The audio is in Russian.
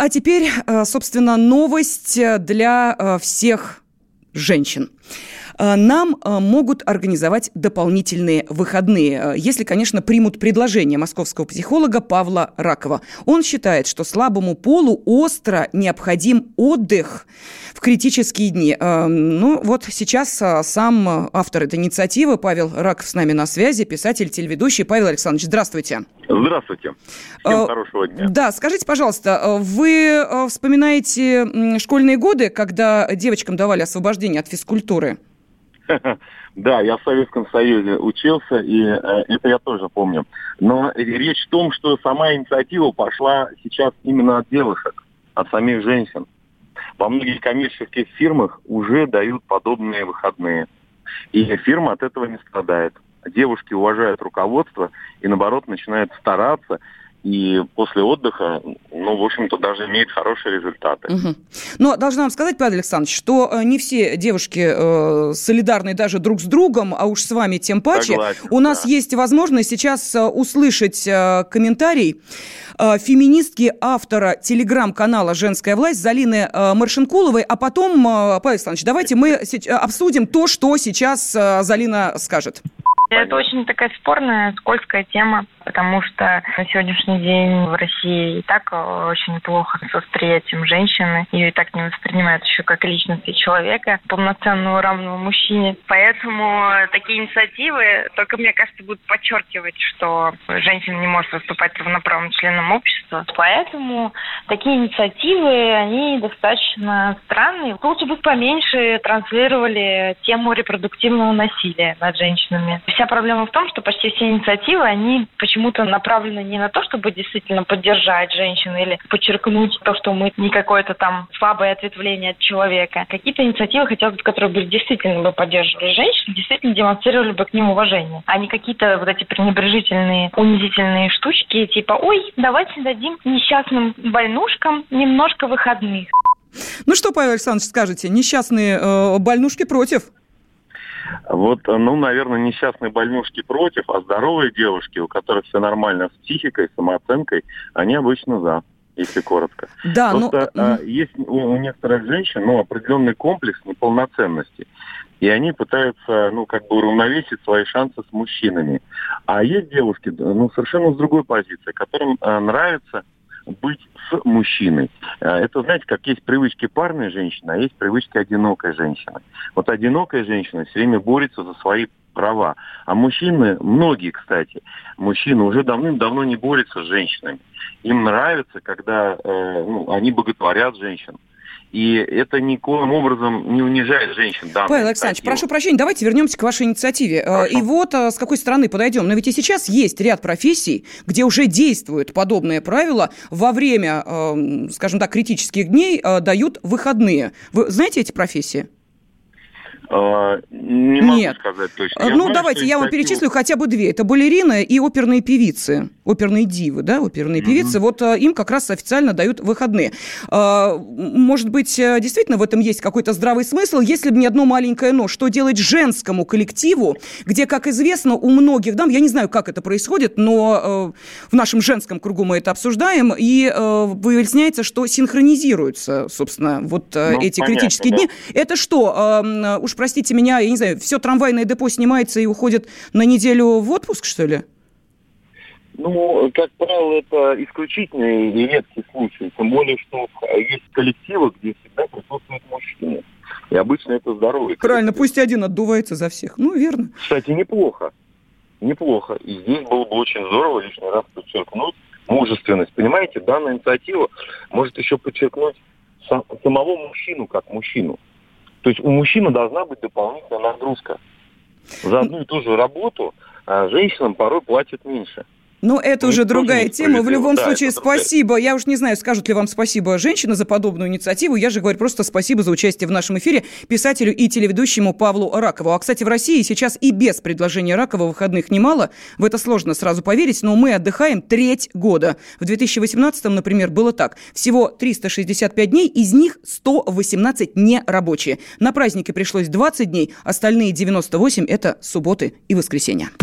а теперь, э, собственно, новость для э, всех женщин. Э, нам э, могут организовать дополнительные выходные, э, если, конечно, примут предложение московского психолога Павла Ракова. Он считает, что слабому полу остро необходим отдых в критические дни. Ну, вот сейчас сам автор этой инициативы Павел Раков с нами на связи, писатель, телеведущий. Павел Александрович, здравствуйте. Здравствуйте. Всем хорошего дня. Да, скажите, пожалуйста, вы вспоминаете школьные годы, когда девочкам давали освобождение от физкультуры? Да, я в Советском Союзе учился, и э, это я тоже помню. Но речь в том, что сама инициатива пошла сейчас именно от девушек, от самих женщин. Во многих коммерческих фирмах уже дают подобные выходные. И фирма от этого не страдает. Девушки уважают руководство и, наоборот, начинают стараться и после отдыха, ну, в общем-то, даже имеет хорошие результаты. Угу. Но должна вам сказать, Павел Александрович, что э, не все девушки э, солидарны даже друг с другом, а уж с вами тем паче. Согласен, У нас да. есть возможность сейчас э, услышать э, комментарий э, феминистки автора телеграм-канала «Женская власть» Залины э, Маршинкуловой, а потом, э, Павел Александрович, давайте мы обсудим то, что сейчас э, Залина скажет. Это очень такая спорная, скользкая тема потому что на сегодняшний день в России и так э, очень плохо с восприятием женщины. Ее и так не воспринимают еще как личности человека, полноценного равного мужчине. Поэтому такие инициативы только, мне кажется, будут подчеркивать, что женщина не может выступать равноправным членом общества. Поэтому такие инициативы, они достаточно странные. Лучше бы поменьше транслировали тему репродуктивного насилия над женщинами. Вся проблема в том, что почти все инициативы, они почему-то направлены не на то, чтобы действительно поддержать женщин или подчеркнуть то, что мы не какое-то там слабое ответвление от человека. Какие-то инициативы хотелось бы, которые бы действительно бы поддерживали женщин, действительно демонстрировали бы к ним уважение, а не какие-то вот эти пренебрежительные, унизительные штучки, типа «Ой, давайте дадим несчастным больнушкам немножко выходных». Ну что, Павел Александрович, скажете? Несчастные э, больнушки против? Вот, ну, наверное, несчастные больнушки против, а здоровые девушки, у которых все нормально с психикой, самооценкой, они обычно за если коротко. Да, Просто ну... а, есть у, у некоторых женщин ну, определенный комплекс неполноценности. И они пытаются, ну, как бы уравновесить свои шансы с мужчинами. А есть девушки, ну, совершенно с другой позиции, которым а, нравится быть с мужчиной. А, это, знаете, как есть привычки парной женщины, а есть привычки одинокой женщины. Вот одинокая женщина все время борется за свои права. А мужчины, многие, кстати, мужчины уже давным-давно не борются с женщинами. Им нравится, когда э, ну, они боготворят женщин. И это никоим образом не унижает женщин. Павел Александрович, прошу прощения, давайте вернемся к вашей инициативе. Э, Хорошо. И вот э, с какой стороны подойдем. Но ведь и сейчас есть ряд профессий, где уже действуют подобные правила. Во время, э, скажем так, критических дней дают выходные. Вы знаете эти профессии? А, не могу Нет. сказать точно. Я ну, знаю, давайте я вам перечислю хотя бы две. Это балерины и оперные певицы. Оперные дивы, да, оперные угу. певицы. Вот а, им как раз официально дают выходные. А, может быть, э, действительно в этом есть какой-то здравый смысл, если бы не одно маленькое «но». Что делать женскому коллективу, где, как известно, у многих дам, я не знаю, как это происходит, но э, в нашем женском кругу мы это обсуждаем, и э, выясняется, что синхронизируются, собственно, вот ну, эти понятно, критические да. дни. Это что, уж простите меня, я не знаю, все трамвайное депо снимается и уходит на неделю в отпуск, что ли? Ну, как правило, это исключительный и редкий случай. Тем более, что есть коллективы, где всегда присутствуют мужчины. И обычно это здоровый Правильно, пусть один отдувается за всех. Ну, верно. Кстати, неплохо. Неплохо. И здесь было бы очень здорово лишний раз подчеркнуть мужественность. Понимаете, данная инициатива может еще подчеркнуть самого мужчину как мужчину. То есть у мужчины должна быть дополнительная нагрузка. За одну и ту же работу а женщинам порой платят меньше. Ну, это ну, уже другая тема. В любом да, случае, спасибо. Я уж не знаю, скажут ли вам спасибо женщина за подобную инициативу. Я же говорю просто спасибо за участие в нашем эфире писателю и телеведущему Павлу Ракову. А, кстати, в России сейчас и без предложения Ракова выходных немало. В это сложно сразу поверить, но мы отдыхаем треть года. В 2018-м, например, было так. Всего 365 дней, из них 118 нерабочие. На праздники пришлось 20 дней, остальные 98 – это субботы и воскресенья.